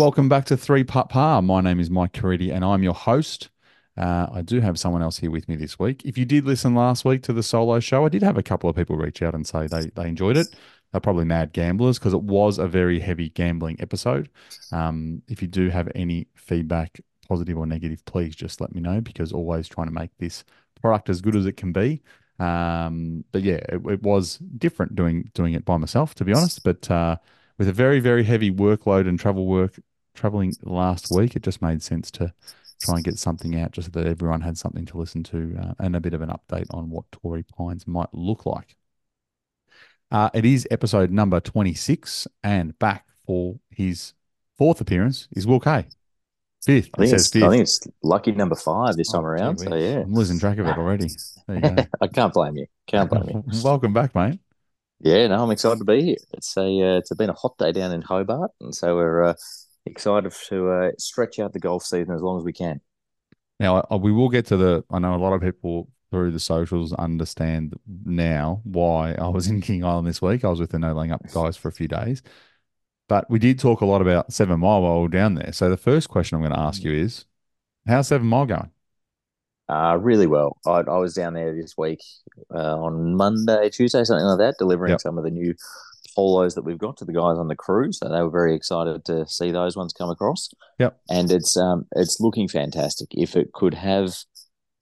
Welcome back to Three Putt Par. My name is Mike Caridi and I'm your host. Uh, I do have someone else here with me this week. If you did listen last week to the solo show, I did have a couple of people reach out and say they, they enjoyed it. They're probably mad gamblers because it was a very heavy gambling episode. Um, if you do have any feedback, positive or negative, please just let me know because always trying to make this product as good as it can be. Um, but yeah, it, it, was different doing doing it by myself, to be honest. But uh, with a very very heavy workload and travel work traveling last week, it just made sense to try and get something out just so that everyone had something to listen to uh, and a bit of an update on what Torrey Pines might look like. Uh, it is episode number 26 and back for his fourth appearance is Will Kay. Fifth. I think, it's, fifth. I think it's lucky number five this time oh, around. So yeah, I'm losing track of it already. I can't blame you. Can't blame you. Welcome back, mate. Yeah, no, I'm excited to be here. It's a uh, it's been a hot day down in Hobart, and so we're uh, excited to uh, stretch out the golf season as long as we can. Now, we will get to the. I know a lot of people through the socials understand now why I was in King Island this week. I was with the No Laying Up guys for a few days, but we did talk a lot about Seven Mile while we were down there. So the first question I'm going to ask you is, how's Seven Mile going? Uh, really well. I, I was down there this week uh, on Monday, Tuesday, something like that, delivering yep. some of the new polos that we've got to the guys on the crew. So they were very excited to see those ones come across. Yep. And it's um it's looking fantastic. If it could have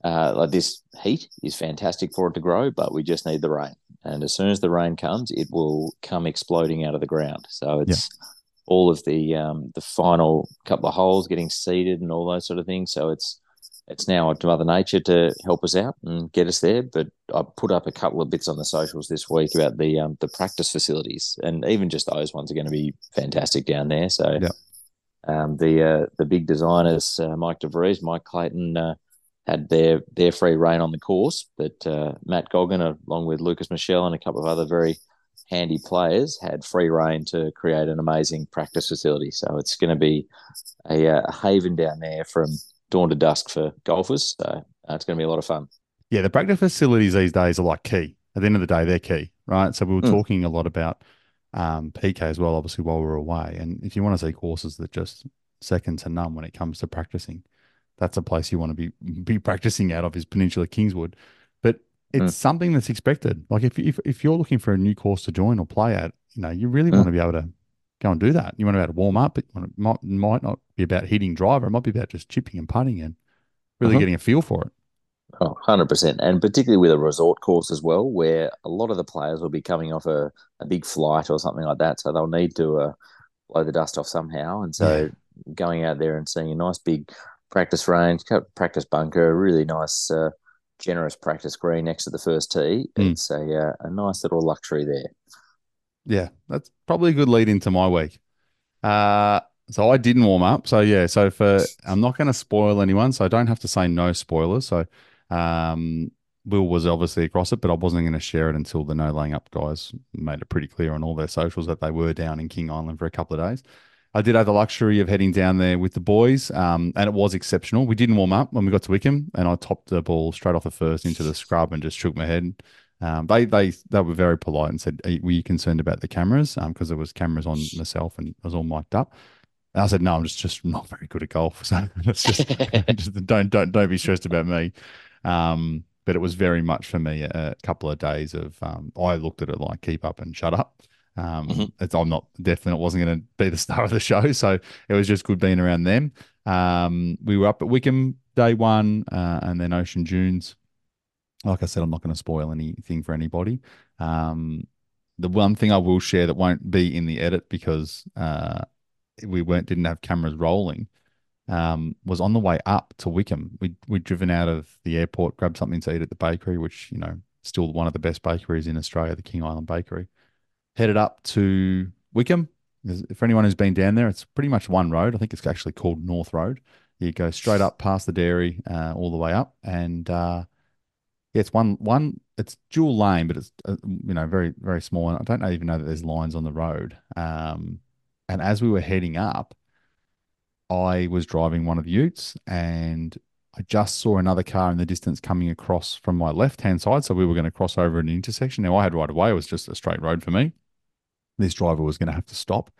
uh, like this heat is fantastic for it to grow, but we just need the rain. And as soon as the rain comes, it will come exploding out of the ground. So it's yep. all of the um, the final couple of holes getting seeded and all those sort of things. So it's it's now up to Mother Nature to help us out and get us there. But I put up a couple of bits on the socials this week about the um, the practice facilities, and even just those ones are going to be fantastic down there. So, yeah. um, the uh, the big designers, uh, Mike DeVries, Mike Clayton, uh, had their their free reign on the course, but uh, Matt Goggin, along with Lucas Michel and a couple of other very handy players, had free reign to create an amazing practice facility. So it's going to be a, uh, a haven down there from dawn to dusk for golfers. So uh, it's going to be a lot of fun. Yeah, the practice facilities these days are like key. At the end of the day, they're key, right? So we were mm. talking a lot about um, PK as well, obviously, while we were away. And if you want to see courses that just second to none when it comes to practicing, that's a place you want to be be practicing out of is Peninsula Kingswood. But it's mm. something that's expected. Like if, if if you're looking for a new course to join or play at, you know, you really mm. want to be able to go and do that. You want to be able to warm up, but it might, might not be about hitting driver. It might be about just chipping and putting and really uh-huh. getting a feel for it. Oh, 100%. And particularly with a resort course as well, where a lot of the players will be coming off a, a big flight or something like that. So they'll need to uh, blow the dust off somehow. And so yeah. going out there and seeing a nice big practice range, practice bunker, really nice, uh, generous practice green next to the first tee, mm. it's a, uh, a nice little luxury there. Yeah, that's probably a good lead into my week. Uh, so I didn't warm up. So yeah, so for I'm not going to spoil anyone, so I don't have to say no spoilers. So um, Will was obviously across it, but I wasn't going to share it until the no laying up guys made it pretty clear on all their socials that they were down in King Island for a couple of days. I did have the luxury of heading down there with the boys, um, and it was exceptional. We didn't warm up when we got to Wickham, and I topped the ball straight off the first into the scrub and just shook my head. Um, they they they were very polite and said, "Were you concerned about the cameras?" Because um, there was cameras on myself and I was all mic'd up. And I said, "No, I'm just just not very good at golf, so just, just don't don't don't be stressed about me." Um, but it was very much for me a, a couple of days of um, I looked at it like keep up and shut up. Um, mm-hmm. I'm not definitely it wasn't going to be the star of the show, so it was just good being around them. Um, we were up at Wickham day one, uh, and then Ocean Dunes like I said, I'm not going to spoil anything for anybody. Um, the one thing I will share that won't be in the edit because uh, we weren't didn't have cameras rolling um, was on the way up to Wickham. We we'd driven out of the airport, grabbed something to eat at the bakery, which you know still one of the best bakeries in Australia, the King Island Bakery. Headed up to Wickham. For anyone who's been down there, it's pretty much one road. I think it's actually called North Road. You go straight up past the dairy, uh, all the way up, and uh, yeah, it's one one. It's dual lane, but it's uh, you know very very small. And I don't even know that there's lines on the road. Um, and as we were heading up, I was driving one of the Utes, and I just saw another car in the distance coming across from my left hand side. So we were going to cross over an intersection. Now I had right away; it was just a straight road for me. This driver was going to have to stop.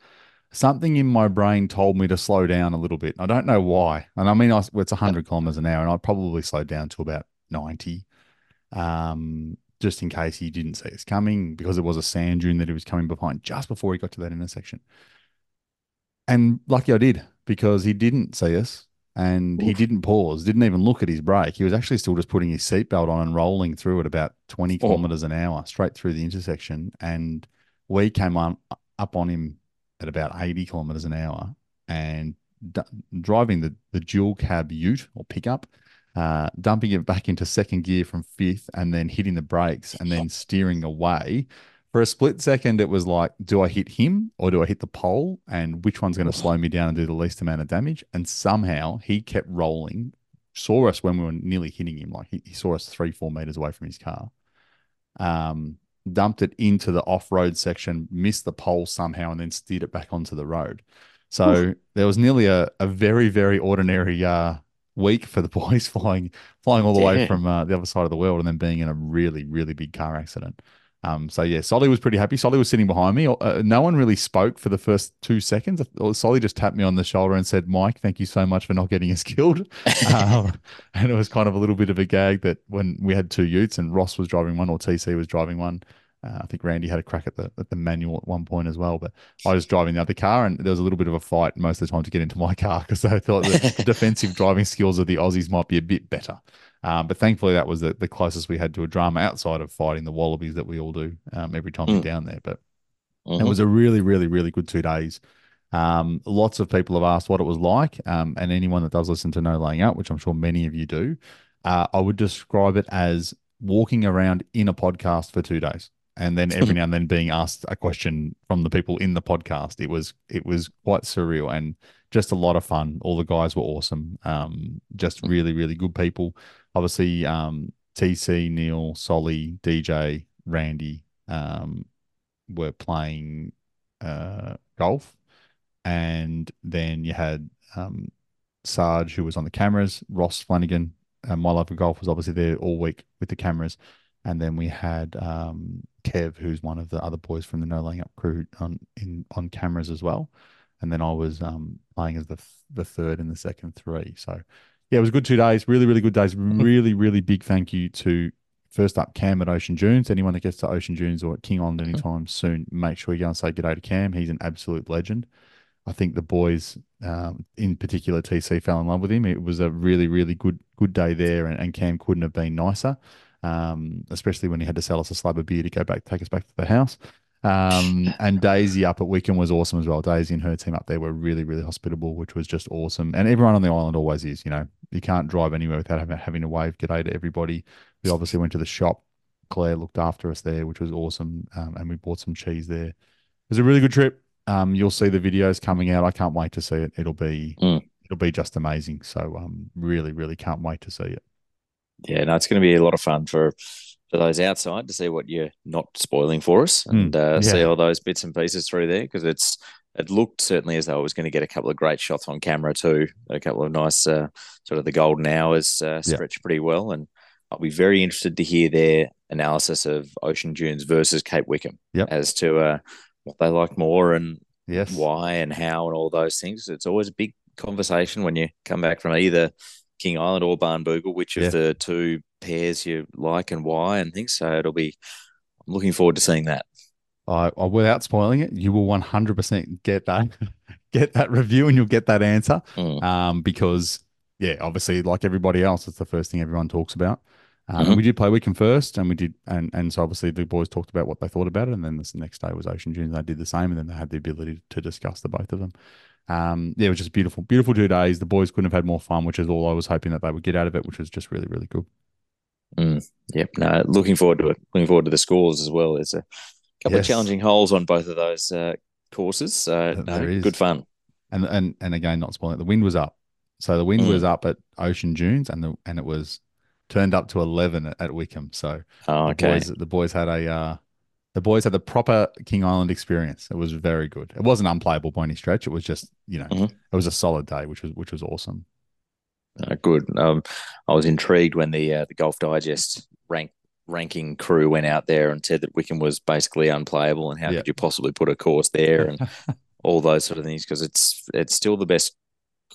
something in my brain told me to slow down a little bit. I don't know why. And I mean, I, it's 100 kilometers an hour, and I probably slowed down to about 90, um, just in case he didn't see us coming because it was a sand dune that he was coming behind just before he got to that intersection. And lucky I did because he didn't see us and he didn't pause, didn't even look at his brake. He was actually still just putting his seatbelt on and rolling through at about 20 Oh. kilometers an hour straight through the intersection. And we came on up on him at about 80 kilometers an hour and d- driving the, the dual cab ute or pickup, uh, dumping it back into second gear from fifth and then hitting the brakes and then steering away. For a split second, it was like, do I hit him or do I hit the pole? And which one's going to slow me down and do the least amount of damage? And somehow he kept rolling, saw us when we were nearly hitting him. Like he, he saw us three, four meters away from his car. Um, dumped it into the off-road section, missed the pole somehow, and then steered it back onto the road. So there was nearly a, a very, very ordinary uh, week for the boys flying flying all the way from uh, the other side of the world and then being in a really, really big car accident. Um, so yeah, Solly was pretty happy. Solly was sitting behind me. Uh, no one really spoke for the first two seconds. Solly just tapped me on the shoulder and said, "Mike, thank you so much for not getting us killed." um, and it was kind of a little bit of a gag that when we had two Utes and Ross was driving one or TC was driving one, uh, I think Randy had a crack at the at the manual at one point as well. But I was driving the other car, and there was a little bit of a fight most of the time to get into my car because I thought the, defensive driving skills of the Aussies might be a bit better. Um, but thankfully, that was the, the closest we had to a drama outside of fighting the wallabies that we all do um, every time we're Mm. down there. But Mhm. it was a really, really, really good two days. Um, lots of people have asked what it was like, um, and anyone that does listen to No Laying Up, which I'm sure many of you do, uh, I would describe it as walking around in a podcast for two days, and then every now and then being asked a question from the people in the podcast. It was it was quite surreal and just a lot of fun. All the guys were awesome, um, just really, really good people. Obviously, um, TC, Neil, Solly, DJ, Randy, um, were playing uh, golf, and then you had um, Sarge, who was on the cameras, Ross Flanagan, uh, My Life of Golf was obviously there all week with the cameras, and then we had um, Kev, who's one of the other boys from the No Laying Up crew, on in on cameras as well, and then I was um, playing as the th- the third and the second three. So yeah, it was a good two days, really, really good days. Really, really big thank you to first up Cam at Ocean Dunes. Anyone that gets to Ocean Dunes or at King Island anytime soon, make sure you go and say good day to Cam. He's an absolute legend. I think the boys, um, in particular TC, fell in love with him. It was a really, really good good day there, and, and Cam couldn't have been nicer. Um, especially when he had to sell us a slab of beer to go back, take us back to the house. Um, and Daisy up at Wickham was awesome as well. Daisy and her team up there were really, really hospitable, which was just awesome. And everyone on the island always is. You know, you can't drive anywhere without having, having to wave g'day to everybody. We obviously went to the shop. Claire looked after us there, which was awesome. Um, and we bought some cheese there. It was a really good trip. Um, you'll see the videos coming out. I can't wait to see it. It'll be Mm. it'll be just amazing. So um, really, really can't wait to see it. Yeah, no, it's going to be a lot of fun for for those outside to see what you're not spoiling for us and uh, see all those bits and pieces through there because it's it looked certainly as though it was going to get a couple of great shots on camera too, a couple of nice uh, sort of the golden hours uh, Yeah. pretty well, and I'll be very interested to hear their analysis of Ocean Dunes versus Cape Wickham Yep. as to uh, what they like more and Yes. why and how and all those things. It's always a big conversation when you come back from either King Island or Barnbougle, which of the two pairs you like and why and things. So it'll be. I'm looking forward to seeing that. I, I without spoiling it, you will 100% get that get that review and you'll get that answer. Mm. Um, because yeah, obviously, like everybody else, it's the first thing everyone talks about. Um, Mhm. We did play Wickham first, and we did, and and so obviously the boys talked about what they thought about it, and then this next day was Ocean Dunes. They did the same, and then they had the ability to discuss the both of them. Um, yeah, it was just beautiful, beautiful two days. The boys couldn't have had more fun, which is all I was hoping that they would get out of it, which was just really, really good. Yep. No, looking forward to it. Looking forward to the scores as well. There's a couple Yes. of challenging holes on both of those uh, courses. So no, good fun. and and and again, not spoiling it, the wind was up. So the wind Mm. was up at Ocean Dunes, and the and it was turned up to eleven at, at Wickham. So Oh, the boys the boys had a uh, the boys had the proper King Island experience. It was very good. It wasn't unplayable by any stretch. It was just you know Mhm. it was a solid day, which was which was awesome. Uh, good. Um, I was intrigued when the uh, the Golf Digest rank ranking crew went out there and said that Wickham was basically unplayable, and how Yeah. could you possibly put a course there? And all those sort of things because it's it's still the best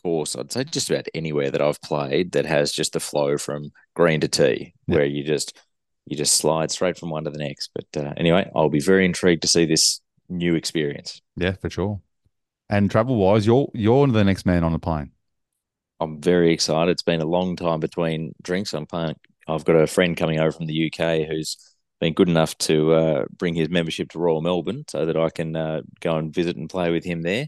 course I'd say just about anywhere that I've played that has just the flow from green to tee Yeah. where you just you just slide straight from one to the next. But uh, anyway, I'll be very intrigued to see this new experience. Yeah, for sure. And travel wise, you're you're the next man on the plane. I'm very excited. It's been a long time between drinks. I'm playing. I've got a friend coming over from the UK who's been good enough to uh, bring his membership to Royal Melbourne so that I can uh, go and visit and play with him there.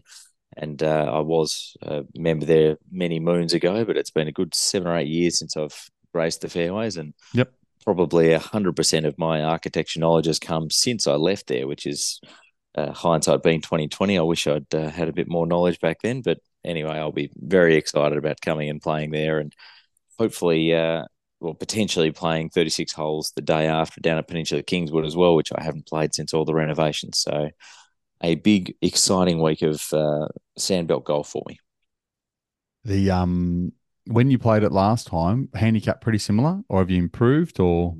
And uh, I was a member there many moons ago, but it's been a good seven or eight years since I've graced the fairways. And Yep. Probably hundred percent of my architecture knowledge has come since I left there, which is uh, hindsight being twenty twenty. I wish I'd uh, had a bit more knowledge back then, but anyway, I'll be very excited about coming and playing there, and hopefully, uh, well, potentially playing thirty six holes the day after down at Peninsula Kingswood as well, which I haven't played since all the renovations. So, a big, exciting week of uh, sandbelt golf for me. The um when you played it last time, handicap pretty similar, or have you improved? Or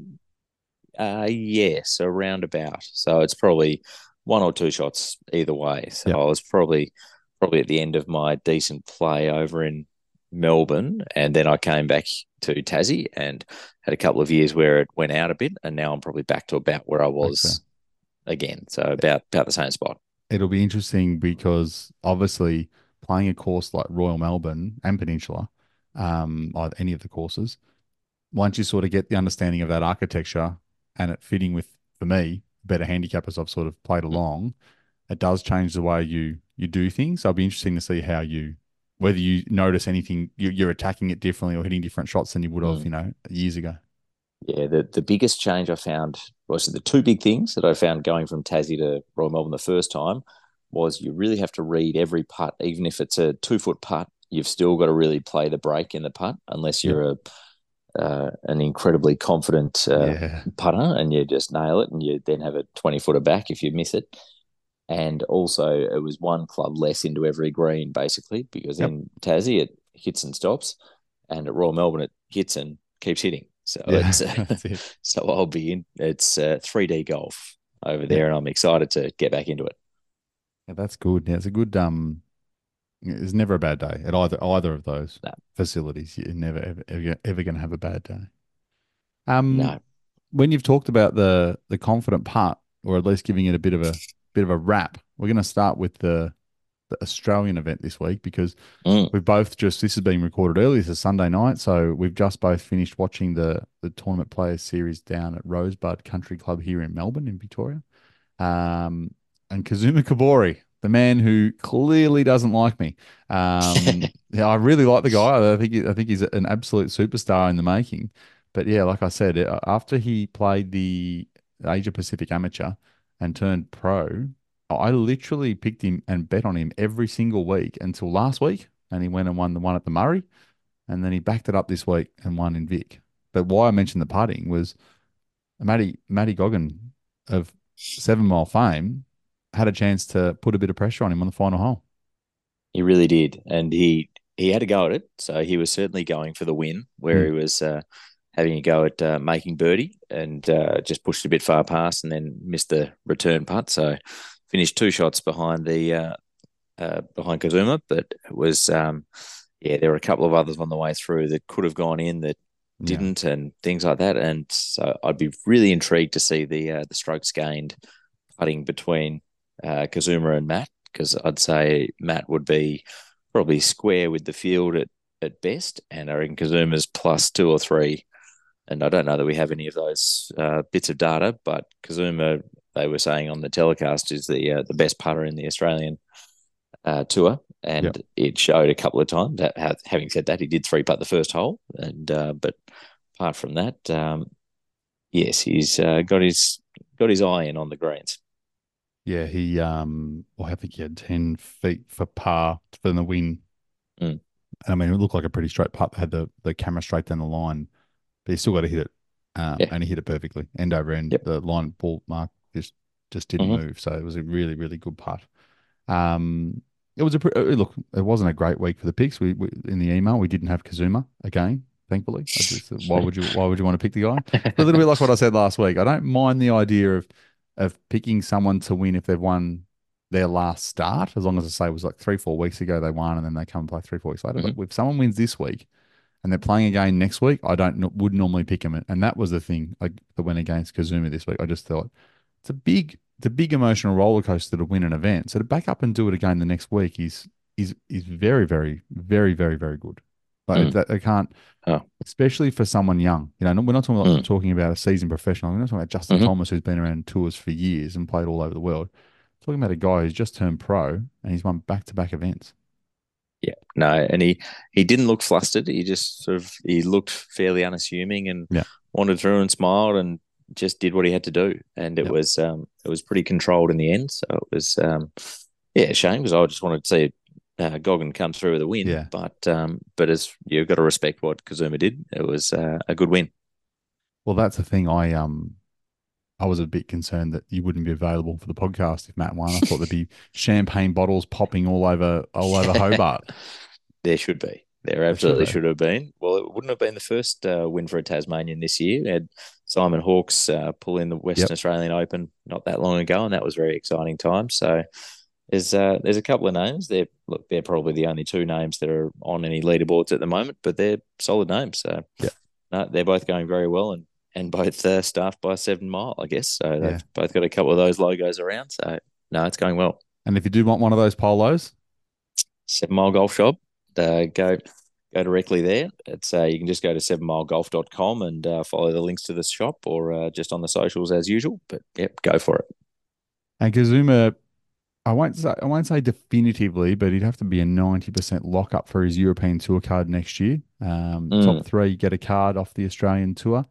Uh, yes, around about. So it's probably one or two shots either way. So Yep. I was probably probably at the end of my decent play over in Melbourne, and then I came back to Tassie and had a couple of years where it went out a bit, and now I'm probably back to about where I was again. So about about the same spot. it'll be interesting because obviously playing a course like Royal Melbourne and Peninsula, um, or any of the courses, once you sort of get the understanding of that architecture and it fitting with, for me, better handicap as I've sort of played along, it does change the way you you do things. So it'll be interesting to see how you whether you notice anything you, you're attacking it differently or hitting different shots than you would have, Mm. you know, years ago. Yeah, the, the biggest change I found was the two big things that I found going from Tassie to Royal Melbourne the first time was you really have to read every putt, even if it's a two foot putt, you've still got to really play the break in the putt unless you're a uh, an incredibly confident uh, yeah. putter and you just nail it and you then have a 20 footer back if you miss it. And also, it was one club less into every green, basically, because Yep. in Tassie, it hits and stops. And at Royal Melbourne, it hits and keeps hitting. So Yeah, it's uh, it. so I'll be in. It's uh, 3D golf over there, and I'm excited to get back into it. Yeah, that's good. Yeah, it's a good um it's never a bad day at either either of those No. facilities. You're never ever ever, ever going to have a bad day. Um No, when you've talked about the the confident part or at least giving it a bit of a bit of a wrap, we're going to start with the the Australian event this week because Mm. we've both just this is being recorded early. This is Sunday night, so we've just both finished watching the the tournament players series down at Rosebud Country Club here in Melbourne in Victoria. Um, and Kazuma Kobori, the man who clearly doesn't like me. Um, yeah, I really like the guy. I think he, I think he's an absolute superstar in the making. But yeah, like I said, uh, after he played the Asia Pacific Amateur and turned pro, I literally picked him and bet on him every single week until last week, and he went and won the one at the Murray, and then he backed it up this week and won in Vic. But why I mentioned the putting was Matty Matty Goggin of Seven Mile fame had a chance to put a bit of pressure on him on the final hole. he really did, and he he had a go at it. So he was certainly going for the win, where Mm. he was uh, having a go at uh, making birdie and uh, just pushed a bit far past, and then missed the return putt. So finished two shots behind the uh, uh, behind Kazuma, but it was um, yeah, there were a couple of others on the way through that could have gone in that didn't and things like that. And so I'd be really intrigued to see the uh, the strokes gained putting between uh, Kazuma and Matt because I'd say Matt would be probably square with the field at, at best, and I reckon Kazuma's plus two or three. And I don't know that we have any of those uh, bits of data, but Kazuma, they were saying on the telecast, is the uh, the best putter in the Australian uh, tour, and Yep. it showed a couple of times. That, having said that, he did three putt the first hole, and uh, but apart from that, um, yes, he's uh, got his got his eye in on the greens. Yeah, he um well, I think he had ten feet for par for the win. Mm. I mean, it looked like a pretty straight putt. Had the the camera straight down the line, but he still got to hit it. Um, Yeah. and he hit it perfectly, end over end. Yep. The line ball mark just just didn't Mhm. move, so it was a really really good putt. Um, it was a pre- uh, look. It wasn't a great week for the picks. We, we in the email we didn't have Kazuma again. Thankfully, just, why would you why would you want to pick the guy? a little bit like what I said last week. I don't mind the idea of of picking someone to win if they've won their last start, as long as I say it was like three, four weeks ago they won, and then they come and play three, four weeks later. Mhm. But if someone wins this week and they're playing again next week, I don't would normally pick them, and that was the thing like that went against Kazuma this week. I just thought it's a big, it's a big emotional roller coaster to win an event. So to back up and do it again the next week is is is very, very, very, very, very good. Like Mm. that, they can't, Oh. especially for someone young. You know, we're not talking about Mm. talking about a seasoned professional. We're not talking about Justin Mhm. Thomas, who's been around tours for years and played all over the world. Talking about a guy who's just turned pro and he's won back to back events. Yeah, no, and he he didn't look flustered. He just sort of he looked fairly unassuming and Yeah. wandered through and smiled and just did what he had to do. And it Yep. was um it was pretty controlled in the end. So it was um yeah, shame because I just wanted to see uh, Goggin come through with a win. Yeah. But um but as you've got to respect what Kazuma did, it was uh, a good win. Well, that's the thing. I um, I was a bit concerned that you wouldn't be available for the podcast if Matt won. I thought there'd be champagne bottles popping all over all over Hobart. There should be. There absolutely should have been. Well, it wouldn't have been the first uh, win for a Tasmanian this year. We had Simon Hawkes uh, pull in the Western Yep. Australian Open not that long ago, and that was very exciting time. So there's uh, there's a couple of names. They're look, they're probably the only two names that are on any leaderboards at the moment, but they're solid names. So Yep. no, they're both going very well, and and both uh, staffed by Seven Mile, I guess. So they've Yeah. both got a couple of those logos around. So no, it's going well. And if you do want one of those polos, Seven Mile Golf Shop. Uh, go go directly there. It's uh, you can just go to sevenmilegolf.com and uh, follow the links to the shop or uh, just on the socials as usual. But yep, go for it. and Kazuma, I won't say I won't say definitively, but he'd have to be a ninety percent lock up for his European Tour card next year. Um, Mm. Top three get a card off the Australian Tour.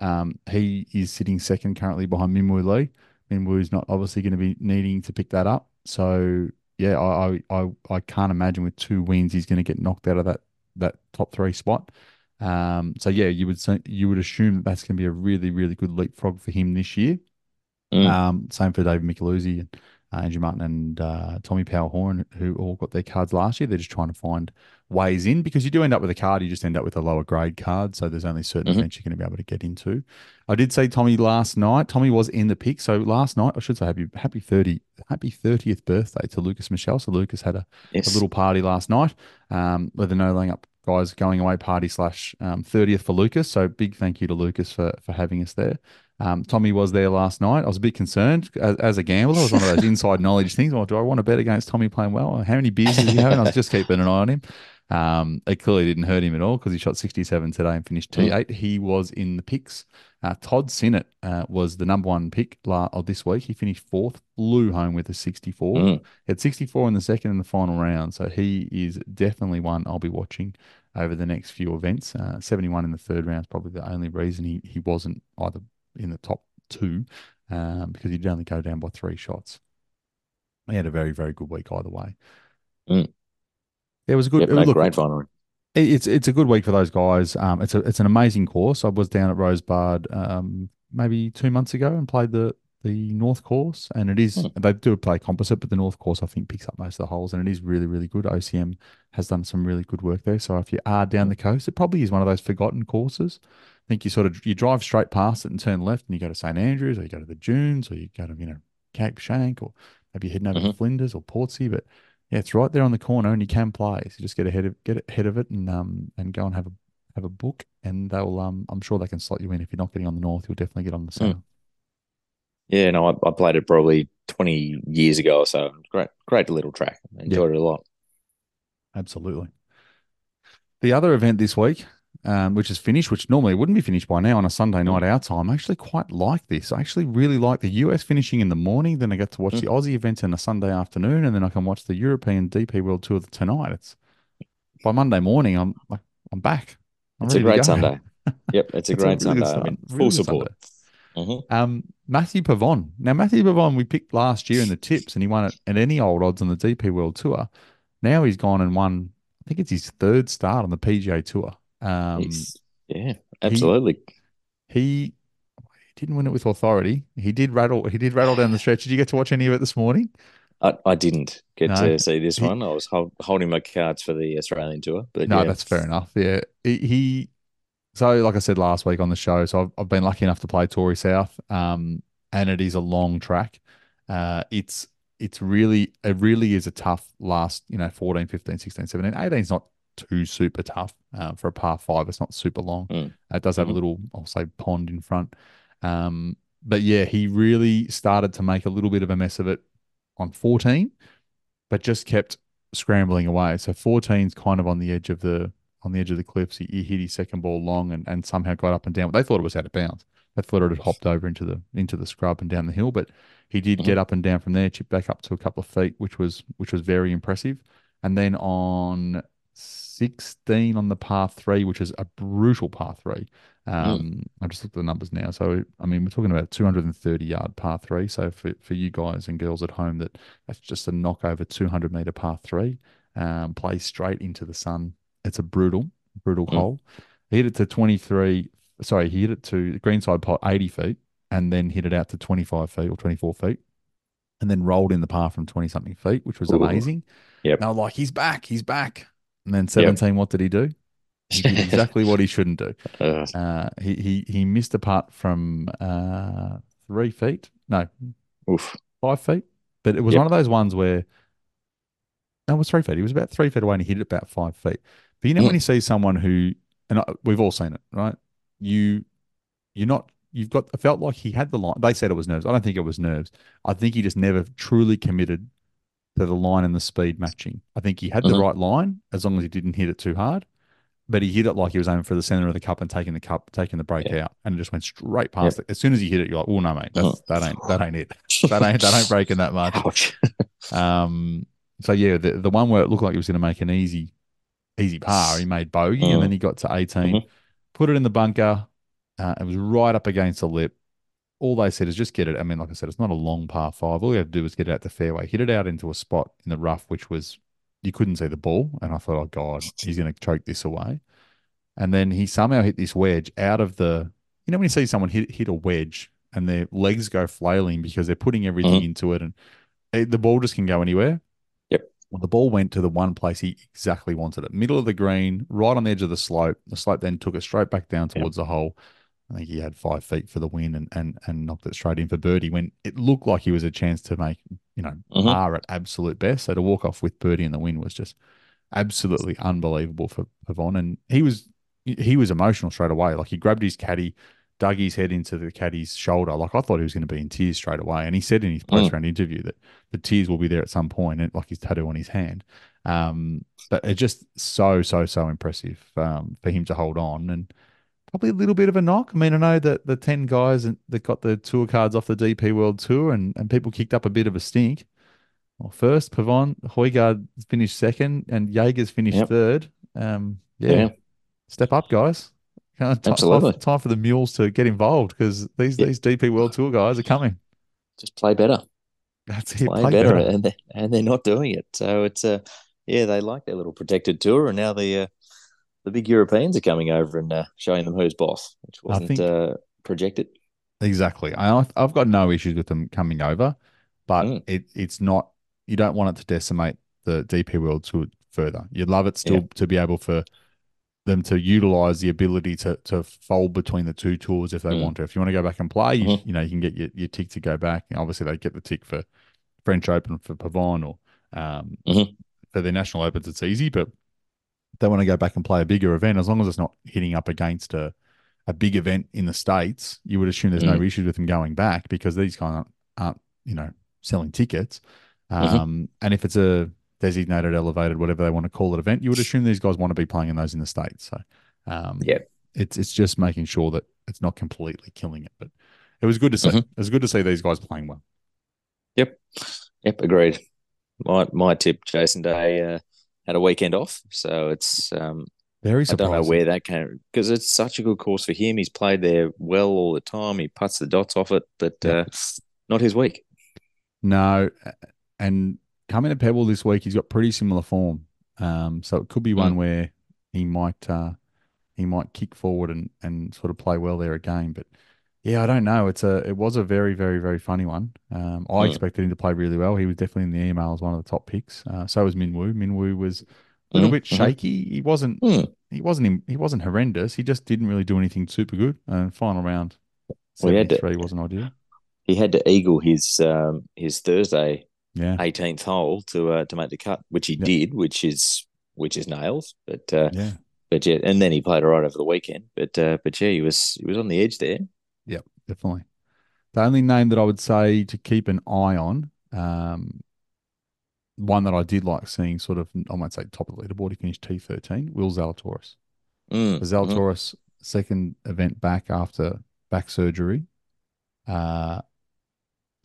Um, he is sitting second currently behind Minwoo Lee. Minwoo's not obviously going to be needing to pick that up. So yeah, I I I, I can't imagine with two wins he's going to get knocked out of that that top three spot. Um, so yeah, you would say, you would assume that that's going to be a really really good leapfrog for him this year. Mm. Um, same for David Micheluzzi and uh, Andrew Martin and uh, Tommy Power Horan, who all got their cards last year. They're just trying to find ways in because you do end up with a card, you just end up with a lower grade card. So there's only certain Mhm. events you're going to be able to get into. I did say Tommy last night. Tommy was in the pick. So last night, I should say happy happy 30 happy 30th birthday to Lucas Michel. So Lucas had a Yes. a little party last night um, with the No Laying Up guys going away party slash um, 30th for Lucas. So big thank you to Lucas for for having us there. Um, Tommy was there last night. I was a bit concerned as, as a gambler. It was one of those inside knowledge things. Well, do I want to bet against Tommy playing well? How many beers is he having? I was just keeping an eye on him. Um, it clearly didn't hurt him at all because he shot 67 today and finished T8. He was in the picks. Uh, Todd Sinnott uh, was the number one pick la- of this week. He finished fourth, flew home with a 64. Mm. He had 64 in the second and the final round. So he is definitely one I'll be watching over the next few events. Uh, 71 in the third round is probably the only reason he, he wasn't either in the top two um, because he'd only go down by three shots. He had a very, very good week either way. Mm. It was a good. Yep, it- no, look, great final. it- It's it's a good week for those guys. Um, it's a it's an amazing course. I was down at Rosebud um maybe two months ago and played the the North course, and it is Hmm. they do play composite, but the North course I think picks up most of the holes, and it is really really good. OCM has done some really good work there. So if you are down the coast, it probably is one of those forgotten courses. Think you sort of you drive straight past it and turn left, and you go to St Andrews, or you go to the Dunes, or you go to you know Cape Schanck, or maybe you're heading over to Mhm. Flinders or Portsea, but yeah, it's right there on the corner, and you can play. So just get ahead of get ahead of it, and um and go and have a have a book, and they'll um I'm sure they can slot you in. If you're not getting on the north, you'll definitely get on the south. Yeah, no, I, I played it probably 20 years ago or so. Great, great little track. Enjoyed it a lot. Absolutely. The other event this week, um, which is finished, which normally wouldn't be finished by now on a Sunday night our time, I actually quite like this. I actually really like the US finishing in the morning. Then I get to watch Mm. the Aussie event on a Sunday afternoon, and then I can watch the European DP World Tour tonight. It's by Monday morning. I'm like, I'm back. I'm It's a great. Sunday. Yep, it's a It's great really good Sunday. I mean, full good support. Sunday. Mhm. Um, Matthieu Pavon. Now, Matthieu Pavon, we picked last year in the tips, and he won it at any old odds on the DP World Tour. Now he's gone and won. I think it's his third start on the PGA Tour. Um, He's- yeah, absolutely. he he didn't win it with authority. He did rattle. He did rattle down the stretch. Did you get to watch any of it this morning? I, I didn't get No, to see this he- one. I was hold, holding my cards for the Australian tour, but No, yeah, that's fair enough. Yeah, he, he. So, like I said last week on the show, so I've, I've been lucky enough to play Torrey South, um, and it is a long track. Uh, it's it's really it really is a tough last, you know, 14, 15, 16, 17. 18 is not too super tough uh, for a par five. It's not super long. Mm. It does have Mhm. a little, I'll say, pond in front. Um, but yeah, he really started to make a little bit of a mess of it on 14, but just kept scrambling away. So 14's kind of on the edge of the on the edge of the cliffs. He, he hit his second ball long and, and somehow got up and down. They thought it was out of bounds. They thought it had hopped over into the into the scrub and down the hill, but he did get up and down from there, chipped back up to a couple of feet, which was which was very impressive. And then on 16 on the par three, which is a brutal par three. Um, I just looked at the numbers now. So, I mean, we're talking about 230 yard par three. So, for, for you guys and girls at home, that that's just a knock over 200 meter par three, um, play straight into the sun. It's a brutal, brutal Mm. hole. He hit it to 23. Sorry, he hit it to the greenside pot 80 feet and then hit it out to 25 feet or 24 feet and then rolled in the par from 20 something feet, which was Ooh. amazing. Yep. Now, like, he's back, he's back. And then 17, what did he do? He did exactly what he shouldn't do. Uh, Uh, he, he, he missed a putt from uh, three feet, no, oof. five feet. But it was Yep. one of those ones where, no, it was three feet. He was about three feet away and he hit it about five feet. But you know, Mm. when you see someone who, and I- we've all seen it, right? You, you're not, you've got, it felt like he had the line. They said it was nerves. I don't think it was nerves. I think he just never truly committed to the line and the speed matching. I think he had the Mhm. right line as long as he didn't hit it too hard. But he hit it like he was aiming for the center of the cup and taking the cup, taking the break out, and it just went straight past it. As soon as he hit it, you're like, "Oh no, mate, that's, that ain't that ain't it. That ain't that ain't breaking that much." Um, so yeah, the the one where it looked like he was going to make an easy, easy par, he made bogey, and Mm. then he got to 18, Mhm. put it in the bunker. Uh, it was right up against the lip. All they said is just get it. I mean, like I said, it's not a long par five. All you have to do is get it out the fairway, hit it out into a spot in the rough, which was you couldn't see the ball. And I thought, oh god, he's going to choke this away. And then he somehow hit this wedge out of the. You know when you see someone hit hit a wedge and their legs go flailing because they're putting everything Mhm. into it, and it, the ball just can go anywhere. Yep. Well, the ball went to the one place he exactly wanted it, middle of the green, right on the edge of the slope. The slope then took it straight back down Yep. towards the hole. I think he had five feet for the win and and and knocked it straight in for birdie when it looked like he was a chance to make you know Mhm. par at absolute best. So to walk off with birdie in the win was just absolutely unbelievable for Pavon, and he was he was emotional straight away. Like he grabbed his caddy, dug his head into the caddy's shoulder. Like I thought he was going to be in tears straight away, and he said in his Mm. post round interview that the tears will be there at some point, and like his tattoo on his hand. Um, but it's just so so so impressive um, for him to hold on and probably a little bit of a knock. I mean, I know that the 10 guys that got the tour cards off the DP World Tour and, and people kicked up a bit of a stink. Well, first, Pavon, Højgaard finished second and Jaeger's finished Yep. third. Um, yeah, Yeah. step up, guys. Absolutely. Time, time for the mules to get involved because these, Yep. these DP World Tour guys are coming. Just play better. That's it. Play, Play better, better. and they, and they're not doing it. So it's uh, yeah, they like their little protected tour, and now the uh, the big Europeans are coming over and uh, showing them who's boss, which wasn't think- uh, projected. Exactly. I, I've got no issues with them coming over, but Mm. it, it's not, you don't want it to decimate the DP World Tour further. You'd love it still Yeah. to be able for them to utilize the ability to to fold between the two tours if they Mm. want to. If you want to go back and play, you, Mhm. you know, you can get your, your tick to go back. Obviously, they get the tick for French Open for Pavon or um, Mhm. for their national opens, it's easy, but they want to go back and play a bigger event, as long as it's not hitting up against a, a big event in the States, you would assume there's no Mm. issues with them going back because these guys aren't, aren't you know, selling tickets. Mhm. Um, And if it's a designated, elevated, whatever they want to call it event, you would assume these guys want to be playing in those in the States. So, um, Yeah. it's it's just making sure that it's not completely killing it. But it was good to see. Mhm. It was good to see these guys playing well. Yep, yep, agreed. My my tip, Jason Day uh, had a weekend off, so it's um, Very I don't know where that came because it's such a good course for him. He's played there well all the time. He puts the dots off it, but uh, not his week. No, and coming to Pebble this week, he's got pretty similar form. Um, so it could be one where he might uh, he might kick forward and, and sort of play well there again. But yeah, I don't know. It's a it was a very very very funny one. Um, I Mm. expected him to play really well. He was definitely in the email as one of the top picks. Uh, so was Minwoo. Minwoo was a little Mhm, bit mhm. shaky. He wasn't Mm. he wasn't he wasn't horrendous. He just didn't really do anything super good. And final round Well, he had to- wasn't ideal. He had to eagle his um, his Thursday Yeah. 18th hole to uh, to make the cut, which he did, which is which is nails. But uh, Yeah. but yeah, and then he played all right over the weekend. But uh, but yeah, he was he was on the edge there. Yep, definitely. The only name that I would say to keep an eye on, um, one that I did like seeing, sort of, I might say top of the leaderboard, he finished T13, Will Zalatoris. Mm, mhm. Zalatoris, second event back after back surgery. Uh,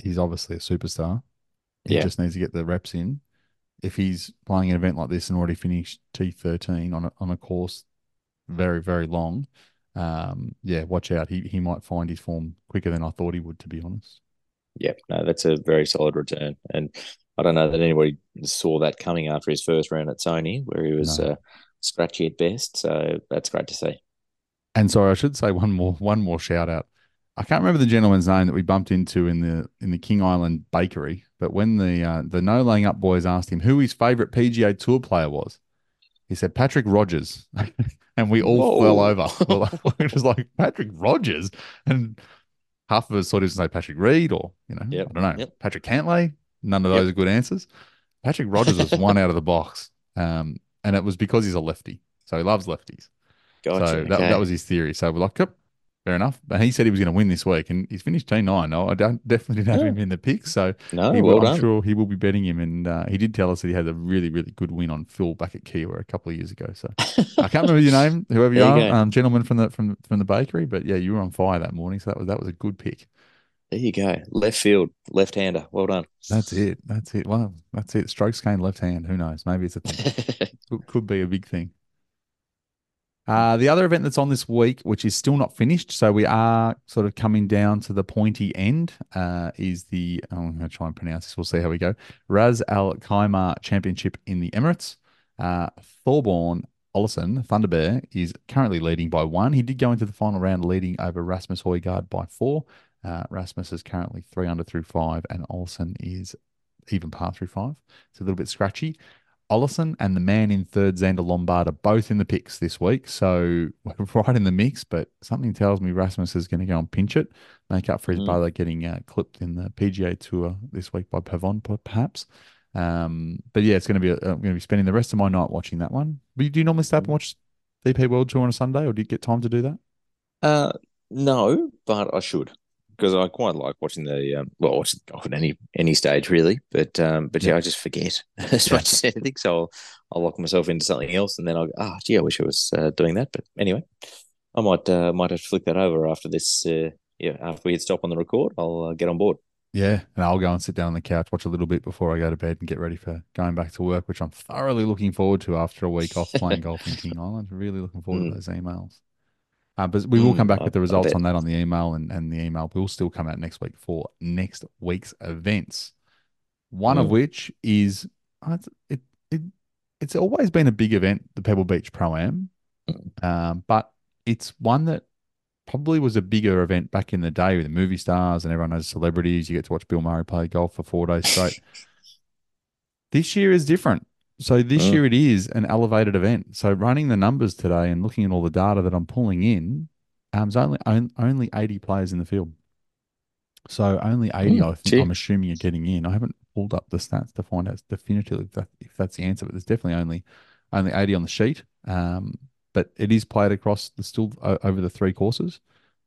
he's obviously a superstar. He Yeah. just needs to get the reps in. If he's playing an event like this and already finished T13 on a, on a course very, very long, um, yeah, watch out. He he might find his form quicker than I thought he would, to be honest. Yeah, no, that's a very solid return. And I don't know that anybody saw that coming after his first round at Sony, where he was No. uh, scratchy at best. So that's great to see. And sorry, I should say one more one more shout out. I can't remember the gentleman's name that we bumped into in the in the King Island bakery, but when the uh, the no laying up boys asked him who his favorite PGA Tour player was, he said Patrick Rodgers, and we all Whoa. fell over. We're like- we're just like Patrick Rodgers, and half of us thought he was say Patrick Reed or you know Yep, I don't know yep. Patrick Cantlay. None of Yep. those are good answers. Patrick Rodgers was one out of the box, um, and it was because he's a lefty, so he loves lefties. Gotcha. So that, okay. that was his theory. So we're like, yep, fair enough. But he said he was going to win this week, and he's finished T nine. No, I don't definitely didn't have Yeah. him in the pick. So no, he Oh, well will, I'm sure he will be betting him. And uh, he did tell us that he had a really, really good win on Phil back at Kiawah a couple of years ago. So I can't remember your name, whoever you you are, um, gentleman from the from from the bakery. But yeah, you were on fire that morning. So that was that was a good pick. There you go. Left field, left hander. Well done. That's it. That's it. Well, that's it. Strokes gained left hand. Who knows? Maybe it's a thing. could, could be a big thing. Uh, the other event that's on this week, which is still not finished, so we are sort of coming down to the pointy end, uh, is the oh, I'm going to try and pronounce this. We'll see how we go. Ras Al Khaimah Championship in the Emirates. Uh, Thorbjørn Olesen Thunderbear is currently leading by one. He did go into the final round leading over Rasmus Højgaard by four. Uh, Rasmus is currently three under through five, and Olesen is even par through five. It's a little bit scratchy. Olesen and the man in third, Zander Lombard, are both in the picks this week. So we're right in the mix, but something tells me Rasmus is going to go and pinch it, make up for his Mm. brother getting uh, clipped in the PGA Tour this week by Pavon, perhaps. Um, but yeah, it's going to be. A, I'm going to be spending the rest of my night watching that one. But do you normally stay up and watch DP World Tour on a Sunday, or do you get time to do that? Uh, no, but I should because I quite like watching the um, well, watching golf at any any stage really. But um, but yeah, Yeah. I just forget as much as anything. So I'll, I'll lock myself into something else, and then I'll ah, gee, I wish I was uh, doing that. But anyway, I might uh, might have to flick that over after this. Uh, yeah, after we hit stop on the record, I'll uh, get on board. Yeah, and I'll go and sit down on the couch, watch a little bit before I go to bed and get ready for going back to work, which I'm thoroughly looking forward to after a week off playing golf in King Island. Really looking forward Mm. to those emails. Uh, but we will come Mm, back I- with the results on that on the email, and, and the email will still come out next week for next week's events. One of Mm. which is uh, it's, it, it it's always been a big event, the Pebble Beach Pro Am, Mm. um, but it's one that probably was a bigger event back in the day with the movie stars and everyone knows celebrities. You get to watch Bill Murray play golf for four days straight. this year is different. So this Mm. year it is an elevated event. So running the numbers today and looking at all the data that I'm pulling in, um, there's only on- only 80 players in the field. So only 80, Mm, I think, I'm assuming you're getting in. I haven't pulled up the stats to find out definitively if, that, if that's the answer, but there's definitely only only 80 on the sheet. Um, but it is played across the still over the three courses.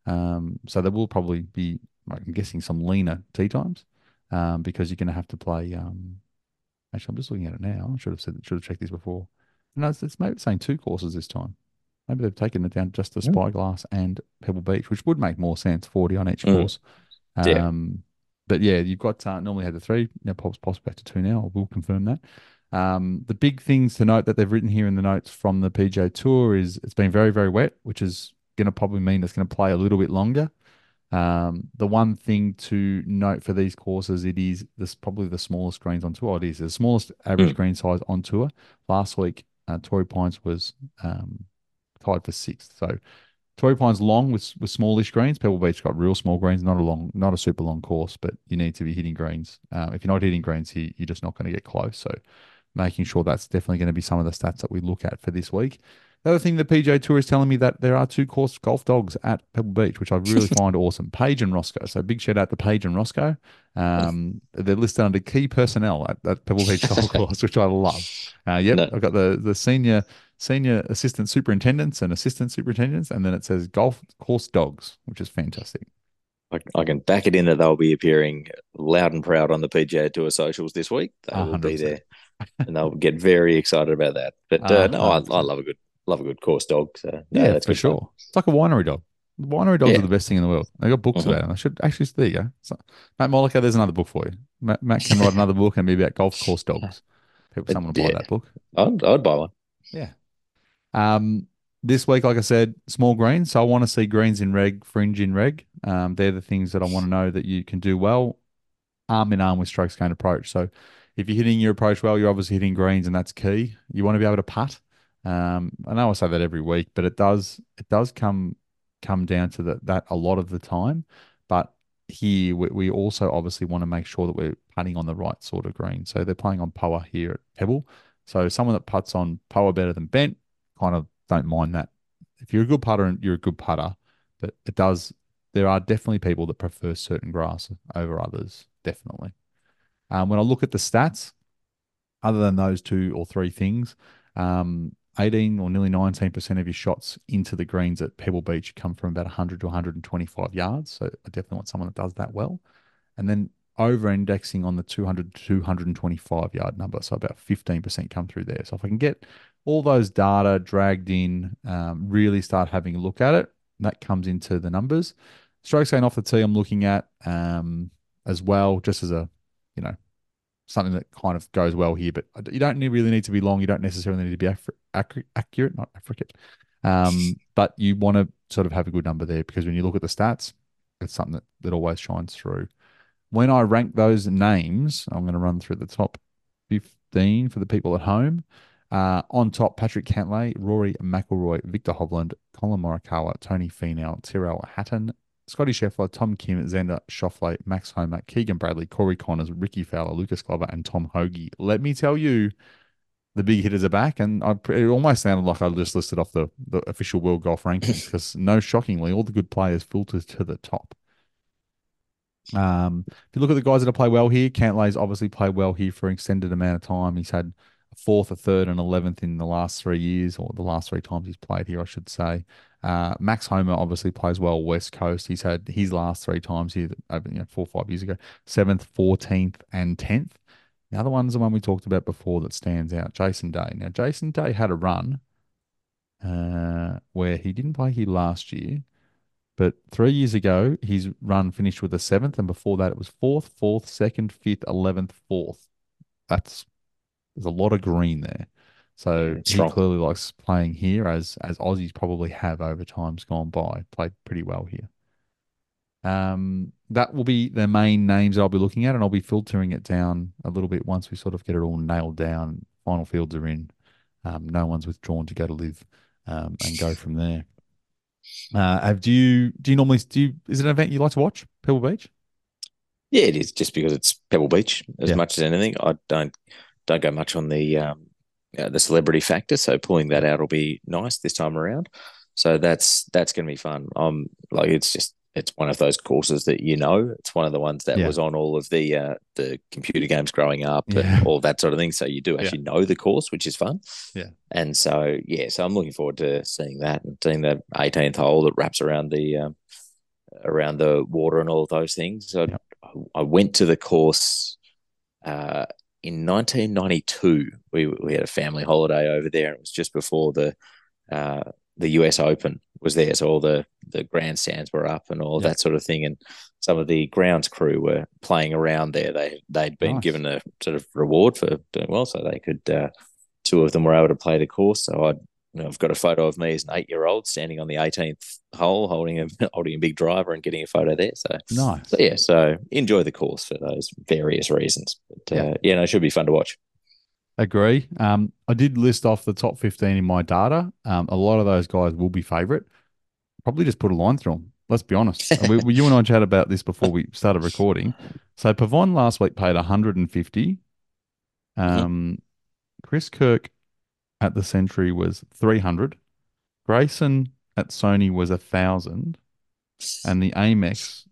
Um, so there will probably be, I'm guessing, some leaner tee times um, because you're going to have to play. Um, actually, I'm just looking at it now. I should have said, should have checked this before. No, it's, it's maybe saying two courses this time. Maybe they've taken it down just to Mm. Spyglass and Pebble Beach, which would make more sense, 40 on each Mm. course. Yeah. Um, but yeah, you've got uh, normally had the three, now pops pops back to two now. We'll confirm that. Um, the big things to note that they've written here in the notes from the PGA Tour is it's been very very wet, which is going to probably mean it's going to play a little bit longer. Um, the one thing to note for these courses, it is this probably the smallest greens on tour. It is the smallest average Mm. green size on tour. Last week, uh, Torrey Pines was um, tied for sixth. So Torrey Pines long with with smallish greens. Pebble Beach got real small greens, not a long, not a super long course, but you need to be hitting greens. Um, if you're not hitting greens here, you're just not going to get close. So making sure that's definitely going to be some of the stats that we look at for this week. The other thing the PGA Tour is telling me that there are two course golf dogs at Pebble Beach, which I really find awesome. Paige and Roscoe. So big shout out to Paige and Roscoe. Um, they're listed under key personnel at, at Pebble Beach Golf Course, which I love. Uh, yep, No. I've got the the senior senior assistant superintendents and assistant superintendents, and then it says golf course dogs, which is fantastic. I, I can back it in that they'll be appearing loud and proud on the PGA Tour socials this week. They will be 100%. there, and they'll get very excited about that. But uh, no, I, I love a good love a good course dog. So no, yeah, that's for good fun. sure. It's like a winery dog. Winery dogs Yeah. are the best thing in the world. I got books Mhm. about them. I should actually. There you go. So, Matt Mollica, there's another book for you. Matt, Matt can write another book and be about golf course dogs. People, someone will buy that book. I'd, I'd buy one. Yeah. Um, this week, like I said, small greens. So I want to see greens in reg, fringe in reg. Um, they're the things that I want to know that you can do well, arm in arm with strokes gained approach. So if you're hitting your approach well, you're obviously hitting greens, and that's key. You want to be able to putt. Um, I know I say that every week, but it does it does come come down to that that a lot of the time. But here we, we also obviously want to make sure that we're putting on the right sort of green. So they're playing on Poa here at Pebble. So someone that puts on Poa better than bent, kind of don't mind that. If you're a good putter, and you're a good putter. But it does. There are definitely people that prefer certain grass over others. Definitely. Um, when I look at the stats, other than those two or three things, um, 18 or nearly 19% of your shots into the greens at Pebble Beach come from about 100 to 125 yards. So I definitely want someone that does that well. And then over indexing on the 200 to 225 yard number. So about 15% come through there. So if I can get all those data dragged in, um, really start having a look at it, that comes into the numbers. Strokes gained off the tee, I'm looking at um, as well, just as a, you know, something that kind of goes well here. But you don't really need to be long. You don't necessarily need to be accurate, accurate, not accurate. Um, but you want to sort of have a good number there because when you look at the stats, it's something that, that always shines through. When I rank those names, I'm going to run through the top 15 for the people at home. Uh, on top, Patrick Cantlay, Rory McIlroy, Viktor Hovland, Collin Morikawa, Tony Finau, Tyrrell Hatton, Scottie Scheffler, Tom Kim, Xander Schauffele, Max Homa, Keegan Bradley, Corey Conners, Rickie Fowler, Lucas Glover, and Tom Hoge. Let me tell you, the big hitters are back, and I, it almost sounded like I just listed off the, the official world golf rankings because, no shockingly, all the good players filter to the top. Um, if you look at the guys that have played well here, Cantlay's obviously played well here for an extended amount of time. He's had a fourth, a third, and eleventh in the last three years, or the last three times he's played here, I should say. Uh, Max Homa obviously plays well West Coast. He's had his last three times here, you know, four or five years ago, seventh, fourteenth, and tenth. The other one's the one we talked about before that stands out, Jason Day. Now, Jason Day had a run uh, where he didn't play here last year, but three years ago, his run finished with a seventh, and before that, it was fourth, fourth, second, fifth, eleventh, fourth. That's there's a lot of green there. So he strong. clearly likes playing here, as as Aussies probably have over times gone by. Played pretty well here. Um, that will be the main names that I'll be looking at, and I'll be filtering it down a little bit once we sort of get it all nailed down. Final fields are in. Um, no one's withdrawn to go to LIV, um, and go from there. Uh, have do you do you normally do you, is it an event you like to watch Pebble Beach? Yeah, it is just because it's Pebble Beach as Yeah. much as anything. I don't don't go much on the um, uh, the celebrity factor, so pulling that out will be nice this time around. So that's that's going to be fun. Um, like it's just it's one of those courses that you know. It's one of the ones that Yeah. was on all of the uh, the computer games growing up Yeah. and all that sort of thing. So you do actually know the course, which is fun. Yeah. And so yeah, so I'm looking forward to seeing that and seeing the 18th hole that wraps around the um, around the water and all of those things. So. I, I went to the course uh, in 1992. We we had a family holiday over there, it was just before the uh, the US Open was there, so all the the grandstands were up and all that sort of thing, and some of the grounds crew were playing around there. They they'd been Nice. given a sort of reward for doing well, so they could. Uh, two of them were able to play the course, so I. You know, I've got a photo of me as an eight-year-old standing on the 18th hole, holding a holding a big driver and getting a photo there. So Nice. so yeah, so enjoy the course for those various reasons. But Yeah. uh, yeah, no, it should be fun to watch. Agree. Um, I did list off the top 15 in my data. Um, a lot of those guys will be favorite. Probably just put a line through them. Let's be honest. We, we- you and I chatted about this before we started recording. So Pavon last week paid 150. Um, Chris Kirk at the Sentry was 300. Grayson at Sony was a thousand, and the Amex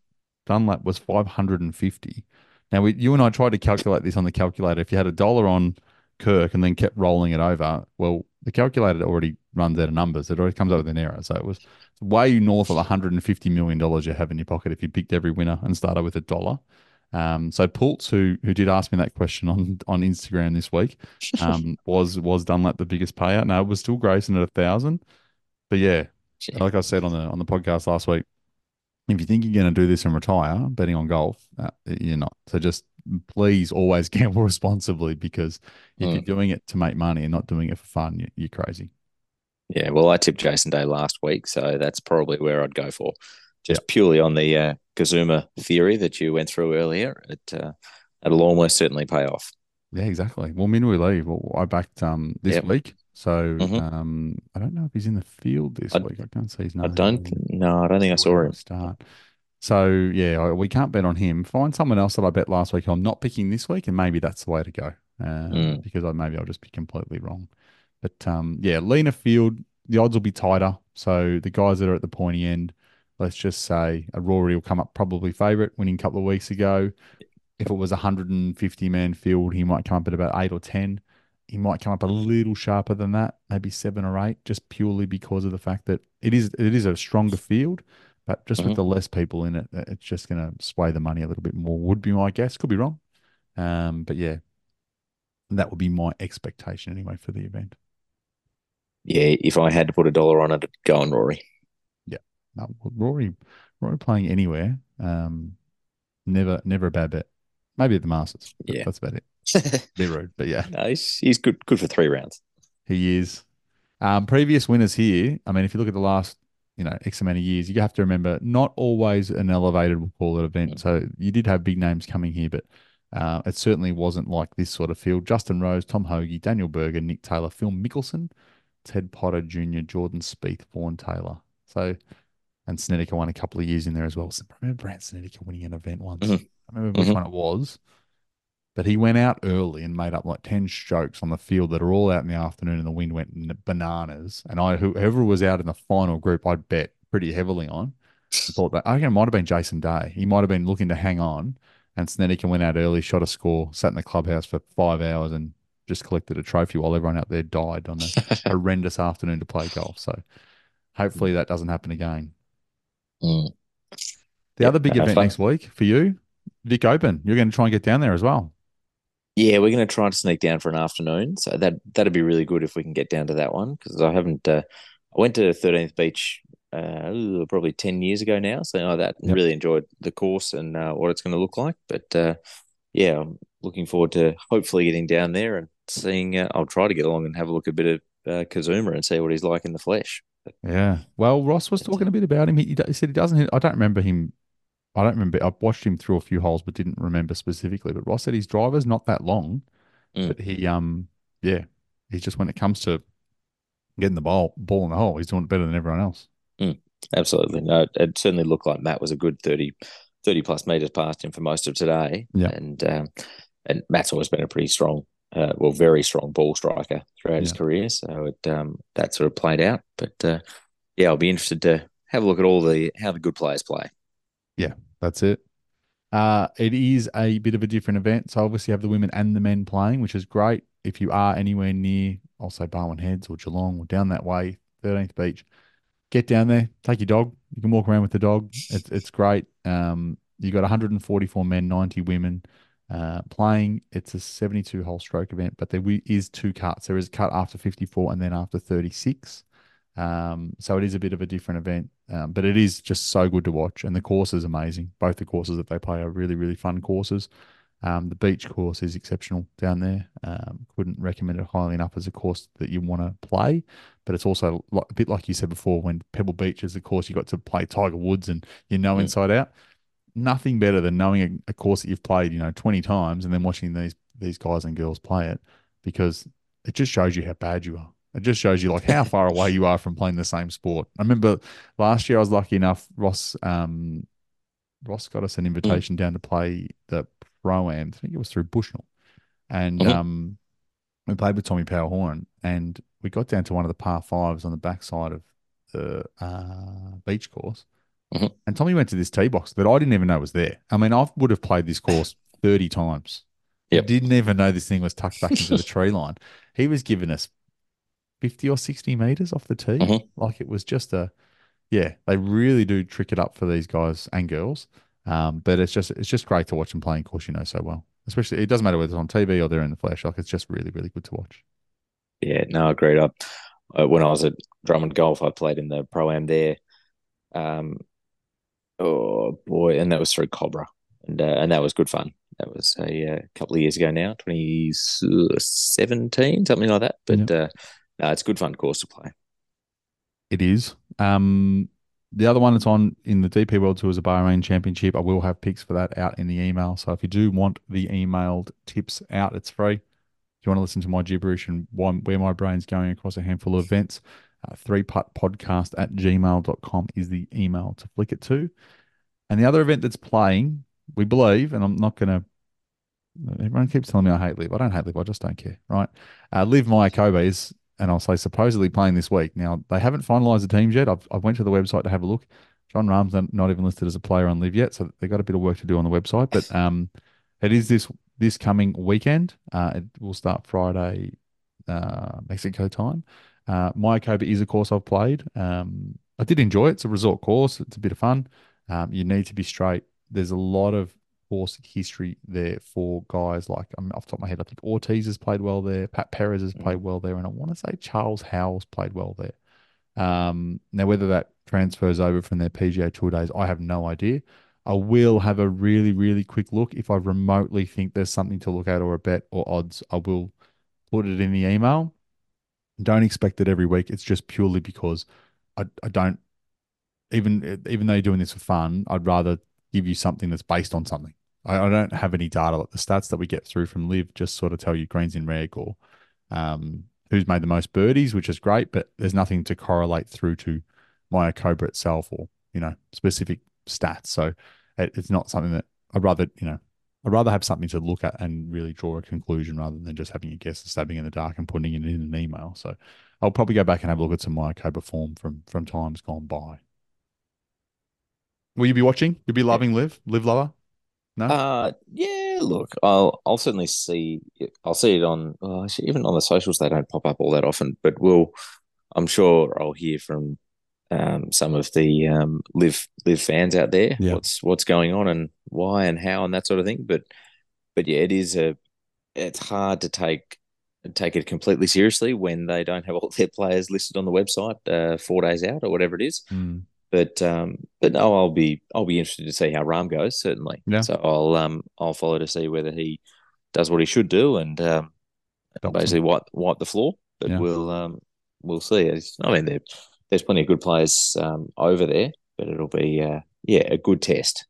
Dunlap was five hundred and fifty. Now, we, you and I tried to calculate this on the calculator. If you had a dollar on Kirk and then kept rolling it over, well, the calculator already runs out of numbers. It already comes up with an error. So it was way north of $150 million you have in your pocket if you picked every winner and started with a dollar. Um, so Pultz, who who did ask me that question on on Instagram this week, um, was was Dunlap the biggest payout? No, it was still Grayson at a thousand. But yeah, like I said on the on the podcast last week, if you think you're going to do this and retire betting on golf, uh, you're not. So just please always gamble responsibly because if mm. you're doing it to make money and not doing it for fun, you, you're crazy. Yeah, well, I tipped Jason Day last week, so that's probably where I'd go for, just yep. purely on the uh, Kazuma theory that you went through earlier. It uh, it'll almost certainly pay off. Yeah, exactly. Well, Minwoo Lee, well, I backed um this yep. week, so mm-hmm. um I don't know if he's in the field this I, week. I can't see his name. I don't. No, I don't think I saw him start. So yeah, we can't bet on him. Find someone else that I bet last week. I'm not picking this week, and maybe that's the way to go. Uh, mm. Because I, maybe I'll just be completely wrong. But um, yeah, leaner field, the odds will be tighter. So the guys that are at the pointy end, let's just say a Rory will come up probably favourite, winning a couple of weeks ago. If it was a 150 man field, he might come up at about eight or 10. He might come up a little sharper than that, maybe seven or eight, just purely because of the fact that it is it is a stronger field. But just mm-hmm. with the less people in it, it's just going to sway the money a little bit more. Would be my guess. Could be wrong. Um, but yeah, that would be my expectation anyway for the event. Yeah, if I had to put a dollar on it, go on Rory. Yeah, no, Rory, Rory playing anywhere, um, never, never a bad bet. Maybe at the Masters. Yeah, that's about it. Be rude, but yeah, no, he's, he's good, good for three rounds. He is. Um, previous winners here. I mean, if you look at the last you know, X amount of years, you have to remember not always an elevated, we'll call it, event. Mm. So you did have big names coming here, but uh, it certainly wasn't like this sort of field. Justin Rose, Tom Hoge, Daniel Berger, Nick Taylor, Phil Mickelson, Ted Potter Jr., Jordan Spieth, Vaughn Taylor. So, and Snedeker won a couple of years in there as well. So I remember Brandt Snedeker winning an event once. Mm-hmm. I remember which mm-hmm. one it was. But he went out early and made up like 10 strokes on the field that are all out in the afternoon and the wind went bananas. And I, whoever was out in the final group, I'd bet pretty heavily on. I thought that, I think it might have been Jason Day. He might have been looking to hang on. And Snedeker went out early, shot a score, sat in the clubhouse for five hours and just collected a trophy while everyone out there died on a horrendous afternoon to play golf. So hopefully that doesn't happen again. Mm. The other big event next week for you, Vic Open. You're going to try and get down there as well. Yeah, we're going to try to sneak down for an afternoon. So that that'd be really good if we can get down to that one because I haven't. Uh, I went to Thirteenth Beach uh, probably ten years ago now, so I that yep. really enjoyed the course and uh, what it's going to look like. But uh, yeah, looking forward to hopefully getting down there and seeing. Uh, I'll try to get along and have a look a bit of uh, Kazuma and see what he's like in the flesh. But, yeah, well, Ross was talking a bit about him. He, he said he doesn't. I don't remember him I don't remember. I've watched him through a few holes, but didn't remember specifically. But Ross said his driver's not that long, mm. but he, um, yeah, he's just when it comes to getting the ball ball in the hole, he's doing it better than everyone else. Mm. Absolutely, no, it certainly looked like Matt was a good 30, 30 plus meters past him for most of today. Yeah, and um, and Matt's always been a pretty strong, uh, well, very strong ball striker throughout yeah. his career. So it um, that sort of played out. But uh, yeah, I'll be interested to have a look at all the how the good players play. Yeah, that's it. Uh, it is a bit of a different event. So obviously you have the women and the men playing, which is great. If you are anywhere near, I'll say Barwon Heads or Geelong or down that way, 13th Beach, get down there, take your dog. You can walk around with the dog. It's, it's great. Um, you got 144 men, 90 women uh, playing. It's a 72 hole stroke event, but there is two cuts. There is a cut after 54 and then after 36. Um, so it is a bit of a different event, um, but it is just so good to watch. And the course is amazing. Both the courses that they play are really, really fun courses. Um, the beach course is exceptional down there. Um, couldn't recommend it highly enough as a course that you want to play. But it's also a bit like you said before, when Pebble Beach is a course you got to play Tiger Woods and you know inside out. Nothing better than knowing a, a course that you've played, you know, twenty times and then watching these these guys and girls play it because it just shows you how bad you are. It just shows you like how far away you are from playing the same sport. I remember last year I was lucky enough. Ross, um, Ross got us an invitation mm. down to play the pro am. I think it was through Bushnell, and mm-hmm. um, we played with Tommy Power Horan, and we got down to one of the par fives on the backside of the uh, beach course, Mhm. and Tommy went to this tee box that I didn't even know was there. I mean, I would have played this course thirty times. Yep. I didn't even know this thing was tucked back into the tree line. He was giving us fifty or sixty meters off the tee, Mhm. like it was just a yeah. They really do trick it up for these guys and girls. Um, but it's just it's just great to watch them playing course you know so well. Especially it doesn't matter whether it's on TV or they're in the flesh. Like it's just really really good to watch. Yeah, no, agreed. I, uh, when I was at Drummond Golf, I played in the pro am there. Um, oh boy, and that was through Cobra, and uh, and that was good fun. That was a uh, couple of years ago now, twenty seventeen, something like that. But uh, no, it's good fun course to play. It is. Um, the other one that's on in the DP World Tour is a Bahrain Championship. I will have picks for that out in the email. So if you do want the emailed tips out, it's free. If you want to listen to my gibberish and why, where my brain's going across a handful of events, uh, podcast at gmail.com is the email to flick it to. And the other event that's playing, we believe, and I'm not going to, everyone keeps telling me I hate LIV. I don't hate LIV. I just don't care, right? Uh, LIV Mayakoba is and I'll say supposedly playing this week. Now they haven't finalised the teams yet. I've I went to the website to have a look. Jon Rahm's not even listed as a player on LIV yet, so they've got a bit of work to do on the website. But um, it is this this coming weekend. Uh, it will start Friday, uh, Mexico time. Uh, Mayakoba is a course I've played. Um, I did enjoy it. It's a resort course. It's a bit of fun. Um, you need to be straight. There's a lot of course history there for guys like I'm off the top of my head. I think Ortiz has played well there. Pat Perez has played well there, and I want to say Charles Howell's played well there. Um, now whether that transfers over from their PGA Tour days, I have no idea. I will have a really, really quick look if I remotely think there's something to look at or a bet or odds. I will put it in the email. Don't expect it every week. It's just purely because I, I don't even even though you're doing this for fun, I'd rather give you something that's based on something. I, I don't have any data. Like the stats that we get through from LIV just sort of tell you greens in reg or um, who's made the most birdies, which is great, but there's nothing to correlate through to Mayakoba itself or you know specific stats. So it, it's not something that I'd rather you know I'd rather have something to look at and really draw a conclusion rather than just having a guess and stabbing in the dark and putting it in an email. So I'll probably go back and have a look at some Mayakoba form from from times gone by. Will you be watching? You'll be loving LIV, LIV Lover. No. Uh yeah. Look, I'll I'll certainly see. It. I'll see it on. Actually, even on the socials, they don't pop up all that often. But we'll. I'm sure I'll hear from um, some of the um, LIV LIV fans out there. Yeah. What's what's going on and why and how and that sort of thing. But but yeah, it is a. It's hard to take take it completely seriously when they don't have all their players listed on the website uh, four days out or whatever it is. Mm. But um, but no, I'll be I'll be interested to see how Rahm goes certainly. Yeah. So I'll um I'll follow to see whether he does what he should do and um, basically wipe wipe the floor. But Yeah. we'll um we'll see. I mean, there, there's plenty of good players um over there, but it'll be uh yeah a good test.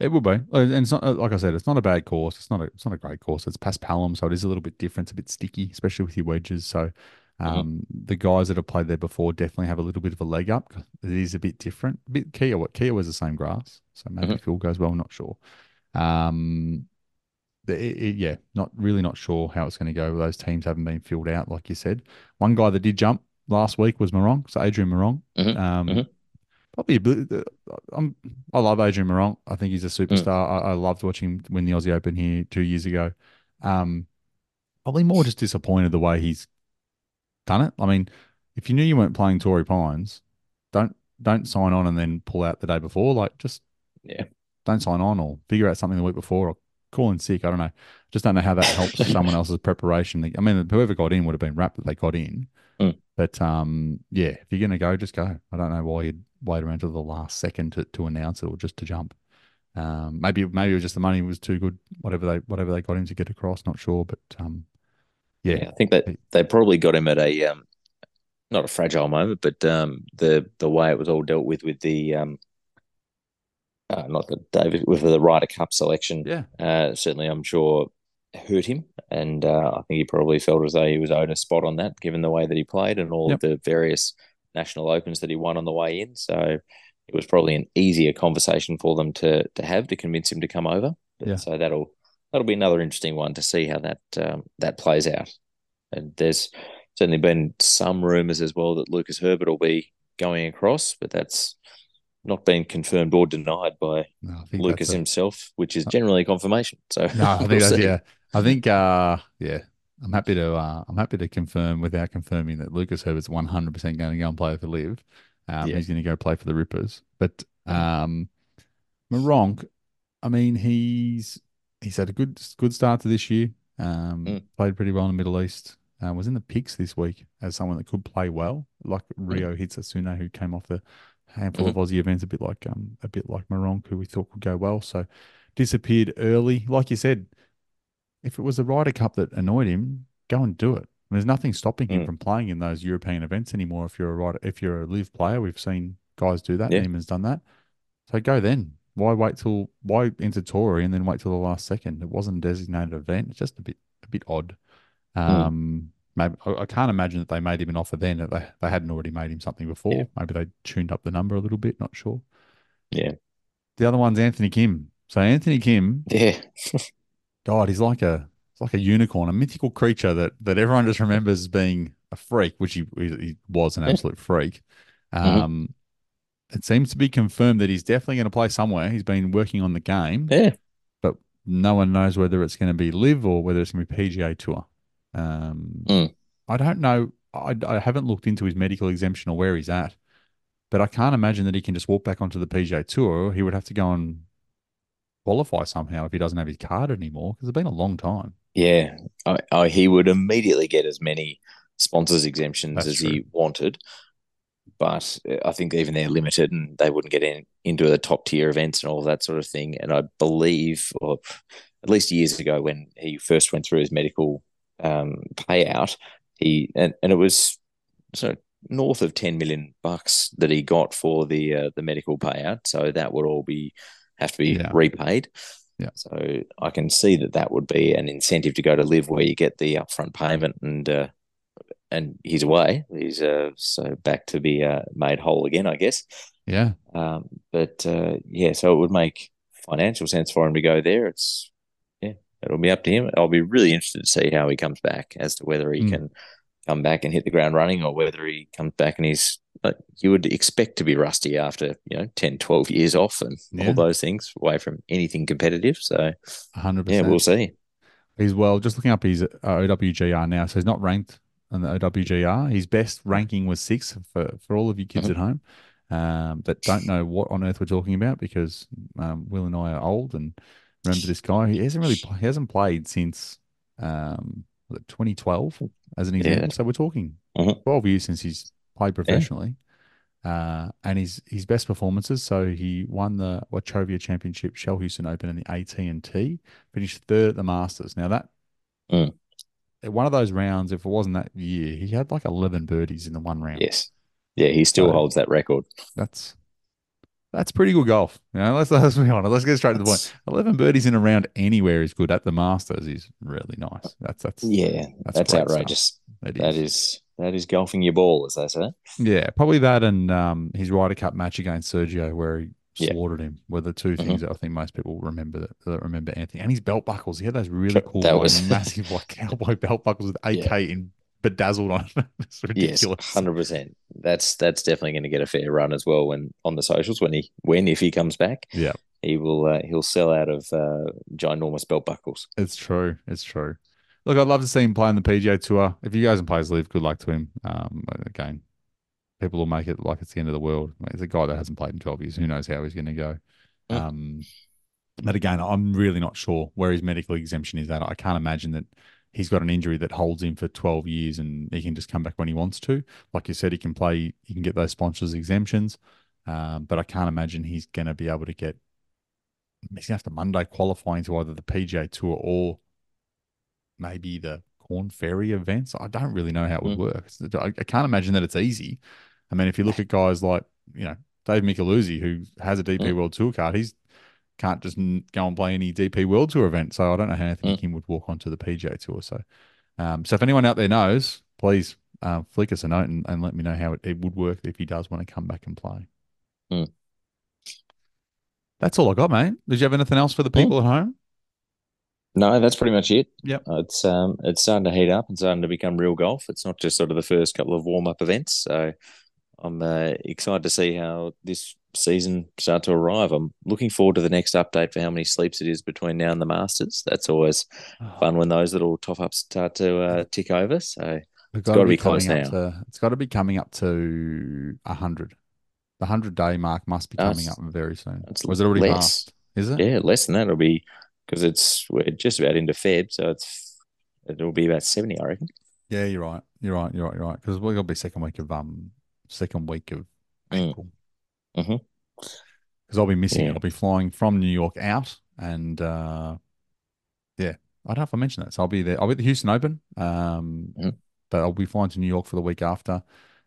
It will be, Uh, and it's not uh, like I said. It's not a bad course. It's not a. It's not a great course. It's paspalum, so it is a little bit different. It's a bit sticky, especially with your wedges. So, um, the guys that have played there before definitely have a little bit of a leg up. It is a bit different. A bit Kia. What Kiawah was the same grass, so maybe Mhm. Phil goes well. I'm Not sure. Um, the, it, it- yeah, not really not sure how it's going to go. Those teams haven't been filled out, like you said. One guy that did jump last week was Meronk, so Adrian Meronk. Mhm, Um, mhm. probably uh, I'm, I love Adrian Meronk. I think he's a superstar. I, I loved watching him win the Aussie Open here two years ago. Um, probably more just disappointed the way he's done it. I mean, if you knew you weren't playing Torrey Pines, don't don't sign on and then pull out the day before. Like, just Yeah. don't sign on or figure out something the week before or call in sick. I don't know. Just don't know how that helps someone else's preparation. I mean, whoever got in would have been wrapped that they got in. Mm. But um, yeah, if you're gonna go, just go. I don't know why you'd wait around to the last second to, to announce it or just to jump. Um, maybe maybe it was just the money was too good. Whatever they whatever they got him to get across, not sure. But um, yeah, Yeah, I think that they probably got him at a um, not a fragile moment, but um, the the way it was all dealt with with the um, uh, not the David with the Ryder Cup selection. yeah, Uh, certainly, I'm sure hurt him, and uh, I think he probably felt as though he was owed a spot on that, given the way that he played and all Yep. of the various national opens that he won on the way in. So it was probably an easier conversation for them to to have to convince him to come over. But, Yeah. So that'll that'll be another interesting one to see how that um, that plays out. And there's certainly been some rumours as well that Lucas Herbert will be going across, but that's not been confirmed or denied by No, Lucas himself, which is generally a confirmation. So No, I think we'll yeah. I think uh yeah. I'm happy to uh I'm happy to confirm without confirming that Lucas Herbert's 100 percent going to go and play for LIV. Um, Yeah. he's going to go play for the Rippers. But Mm. um, Meronk, I mean, he's he's had a good good start to this year. Um, Mm. played pretty well in the Middle East. Uh, was in the picks this week as someone that could play well, like Mm. Ryo Hisatsune, who came off the handful of Aussie events, a bit like um a bit like Meronk, who we thought could go well. So disappeared early. Like you said, if it was the Ryder Cup that annoyed him, go and do it. There's nothing stopping him Mm. from playing in those European events anymore. If you're a rider, if you're a LIV player, we've seen guys do that. Yeah. Niemann's done that. So go then. Why wait till why enter Torrey and then wait till the last second? It wasn't a designated event. It's just a bit a bit odd. Um, maybe I, I can't imagine that they made him an offer then that they, they hadn't already made him something before. Yeah. Maybe they tuned up the number a little bit. Not sure. Yeah. The other one's Anthony Kim. So Anthony Kim, Yeah. God, he's like a he's like a unicorn, a mythical creature that that everyone just remembers as being a freak, which he he, was an absolute freak. Mhm. Um, it seems to be confirmed that he's definitely going to play somewhere. He's been working on the game, Yeah. but no one knows whether it's going to be LIV or whether it's going to be PGA Tour. Um, Mm. I don't know. I, I haven't looked into his medical exemption or where he's at, but I can't imagine that he can just walk back onto the PGA Tour. He would have to go and qualify somehow if he doesn't have his card anymore because it's been a long time. Yeah. I, I, he would immediately get as many sponsors exemptions That's as true. he wanted. But uh, I think even they're limited and they wouldn't get in, into the top tier events and all that sort of thing. And I believe, or at least years ago when he first went through his medical um, payout, he and, and it was so north of 10 million bucks that he got for the uh, the medical payout. So that would all be have to be Yeah. repaid. Yeah. So I can see that that would be an incentive to go to LIV where you get the upfront payment and uh, and he's away. He's uh, so back to be uh, made whole again, I guess. Yeah. Um, but uh, yeah, so it would make financial sense for him to go there. It's it'll be up to him. I'll be really interested to see how he comes back as to whether he Mm. can come back and hit the ground running or whether he comes back and he's like you would expect to be rusty after you know 10 12 years off and Yeah. all those things away from anything competitive so 100%. yeah we'll see He's well, just looking up his uh, OWGR now. So he's not ranked on the OWGR. His best ranking was six for, for all of you kids Mhm. at home um, that don't know what on earth we're talking about because um, Will and I are old and remember this guy. He hasn't really he hasn't played since um, 2012 as an example. Yeah. So we're talking Mhm. 12 years since he's played professionally. Uh, and his his best performances. So he won the Wachovia Championship, Shell Houston Open, and the AT and T. Finished third at the Masters. Now that Mm. one of those rounds, if it wasn't that year, he had like eleven birdies in the one round. yes yeah he still So- holds that record That's that's pretty good golf. You know, let's let's be honest. Let's get straight to the point. Eleven birdies in a round anywhere is good. At the Masters is really nice. That's that's yeah That's that's, stuff. outrageous that is that is golfing your ball as they say Yeah, probably that and um, his Ryder Cup match against Sergio, where he Yeah. slaughtered him, were the 2 Mhm. things that I think most people remember that, that remember Anthony. And his belt buckles, he had those really cool, That was- massive, like cowboy belt buckles with AK in bedazzled on. it. it's Yes, ridiculous. hundred percent. That's that's definitely going to get a fair run as well when on the socials when he when if he comes back. Yeah. he will uh, he'll sell out of uh, ginormous belt buckles. It's true. It's true. Look, I'd love to see him play on the PGA Tour. If you guys and players leave, good luck to him. Um, again, people will make it like it's the end of the world. It's a guy that hasn't played in 12 years. Who knows how he's going to go? Mm. Um, but again, I'm really not sure where his medical exemption is at. I can't imagine that he's got an injury that holds him for 12 years and he can just come back when he wants to. Like you said, he can play, he can get those sponsors exemptions. Um, but I can't imagine he's going to be able to get, he's going to have to Monday qualify into either the PGA Tour or maybe the Korn Ferry events. I don't really know how it would Mm. work. I, I can't imagine that it's easy. I mean, if you look at guys like, you know, Dave Micheluzzi, who has a DP Mm. World Tour card, he's can't just go and play any DP World Tour event. So I don't know how Anthony Mm. Kim would walk onto the PGA Tour. So, um, so if anyone out there knows, please uh, flick us a note and, and let me know how it, it would work if he does want to come back and play. Mm. That's all I got, mate. Did you have anything else for the people at home? No, that's pretty much it. Yep. Uh, It's um it's starting to heat up and starting to become real golf. It's not just sort of the first couple of warm up events. So I'm uh, excited to see how this season start to arrive. I'm looking forward to the next update for how many sleeps it is between now and the Masters. That's always fun when those little top ups start to uh, tick over. So it's got to be close coming now. up To, it's got to be coming up to hundred. The hundred day mark must be Oh, coming it's- up very soon. it's Was it already less. passed? Is it? Yeah, less than that. It'll be because it's we're just about into Feb, so it's it'll be about seventy, I reckon. Yeah, you're right. You're right. You're right. You're right. Because we're gonna be second week of um second week of Mm. April. Mhm. Because I'll be missing. Yeah. I'll be flying from New York out, and uh yeah, I don't know if I mentioned that. So I'll be there. I'll be at the Houston Open. Um, Mhm. but I'll be flying to New York for the week after,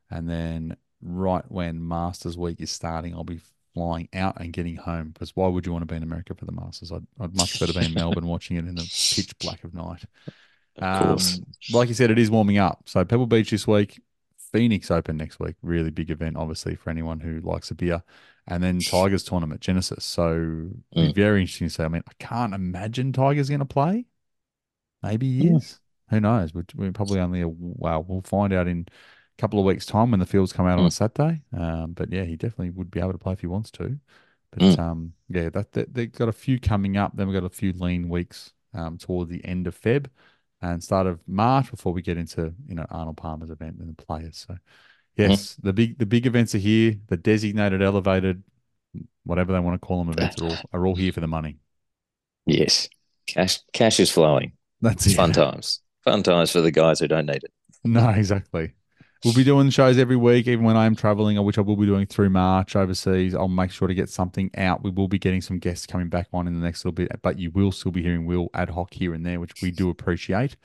and then right when Masters week is starting, I'll be flying out and getting home. Because why would you want to be in America for the Masters? I'd, I'd much better be in Melbourne watching it in the pitch black of night. Of. Um, like you said, it is warming up. So Pebble Beach this week, Phoenix Open next week. Really big event, obviously, for anyone who likes a beer. And then Tigers tournament, Genesis. So Mm. very interesting to see. I mean, I can't imagine Tigers going to play. Maybe he Mm. is. Who knows? We're, we're probably only a well. We'll find out in a couple of weeks' time when the fields come out on a Mm. Saturday. Um, but yeah, he definitely would be able to play if he wants to. But Mm. um, yeah, that, that they've got a few coming up. Then we've got a few lean weeks um, toward the end of Feb and start of March before we get into you know Arnold Palmer's event and the players. So mm-hmm. yes, the big the big events are here. The designated, elevated, whatever they want to call them, events are all are all here for the money. Yes, cash cash is flowing. That's it. fun times. Fun times for the guys who don't need it. No, exactly. We'll be doing shows every week, even when I'm traveling, which I will be doing through March overseas. I'll make sure to get something out. We will be getting some guests coming back on in the next little bit, but you will still be hearing Will ad hoc here and there, which we do appreciate.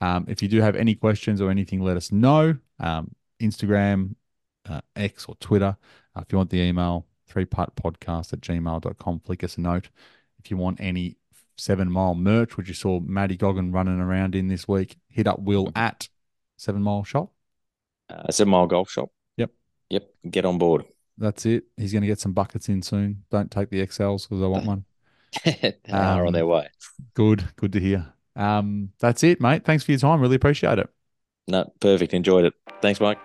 Um, if you do have any questions or anything, let us know. Um, Instagram, uh, X, or Twitter. Uh, if you want the email, three putt podcast at gmail.com, flick us a note. If you want any seven mile merch, which you saw Maddie Goggin running around in this week, hit up Will at seven mile shop. Uh, Seven Mile Golf Shop. Yep. Yep. Get on board. That's it. He's going to get some buckets in soon. Don't take the XLs because I want one. they are Um, on their way. Good. Good to hear. Um, that's it, mate. Thanks for your time. Really appreciate it. No, perfect. Enjoyed it. Thanks, Mike.